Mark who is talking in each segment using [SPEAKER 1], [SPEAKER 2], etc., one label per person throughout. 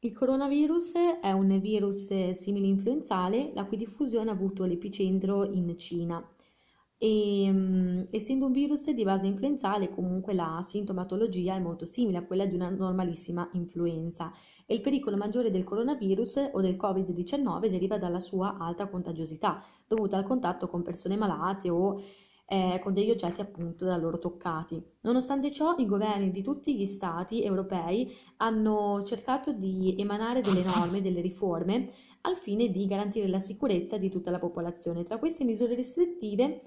[SPEAKER 1] Il coronavirus è un virus simile-influenzale la cui diffusione ha avuto l'epicentro in Cina. E mm, essendo un virus di base influenzale comunque la sintomatologia è molto simile a quella di una normalissima influenza e il pericolo maggiore del coronavirus o del Covid-19 deriva dalla sua alta contagiosità dovuta al contatto con persone malate o eh, con degli oggetti appunto da loro toccati. Nonostante ciò, i governi di tutti gli stati europei hanno cercato di emanare delle norme, delle riforme al fine di garantire la sicurezza di tutta la popolazione. Tra queste misure restrittive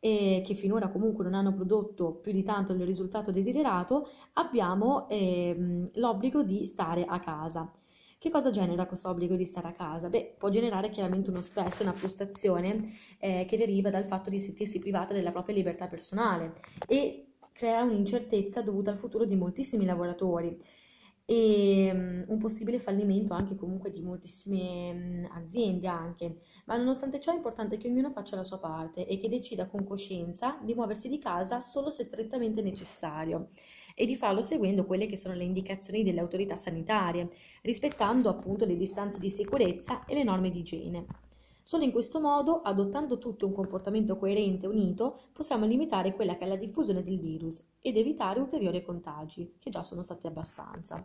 [SPEAKER 1] eh, che finora comunque non hanno prodotto più di tanto il risultato desiderato, abbiamo ehm, l'obbligo di stare a casa. Che cosa genera questo obbligo di stare a casa? Beh, può generare chiaramente uno stress, una frustrazione eh, che deriva dal fatto di sentirsi privata della propria libertà personale e crea un'incertezza dovuta al futuro di moltissimi lavoratori e un possibile fallimento anche comunque di moltissime aziende anche. Ma nonostante ciò è importante che ognuno faccia la sua parte e che decida con coscienza di muoversi di casa solo se strettamente necessario e di farlo seguendo quelle che sono le indicazioni delle autorità sanitarie, rispettando appunto le distanze di sicurezza e le norme di igiene. Solo in questo modo, adottando tutto un comportamento coerente e unito, possiamo limitare quella che è la diffusione del virus ed evitare ulteriori contagi, che già sono stati abbastanza.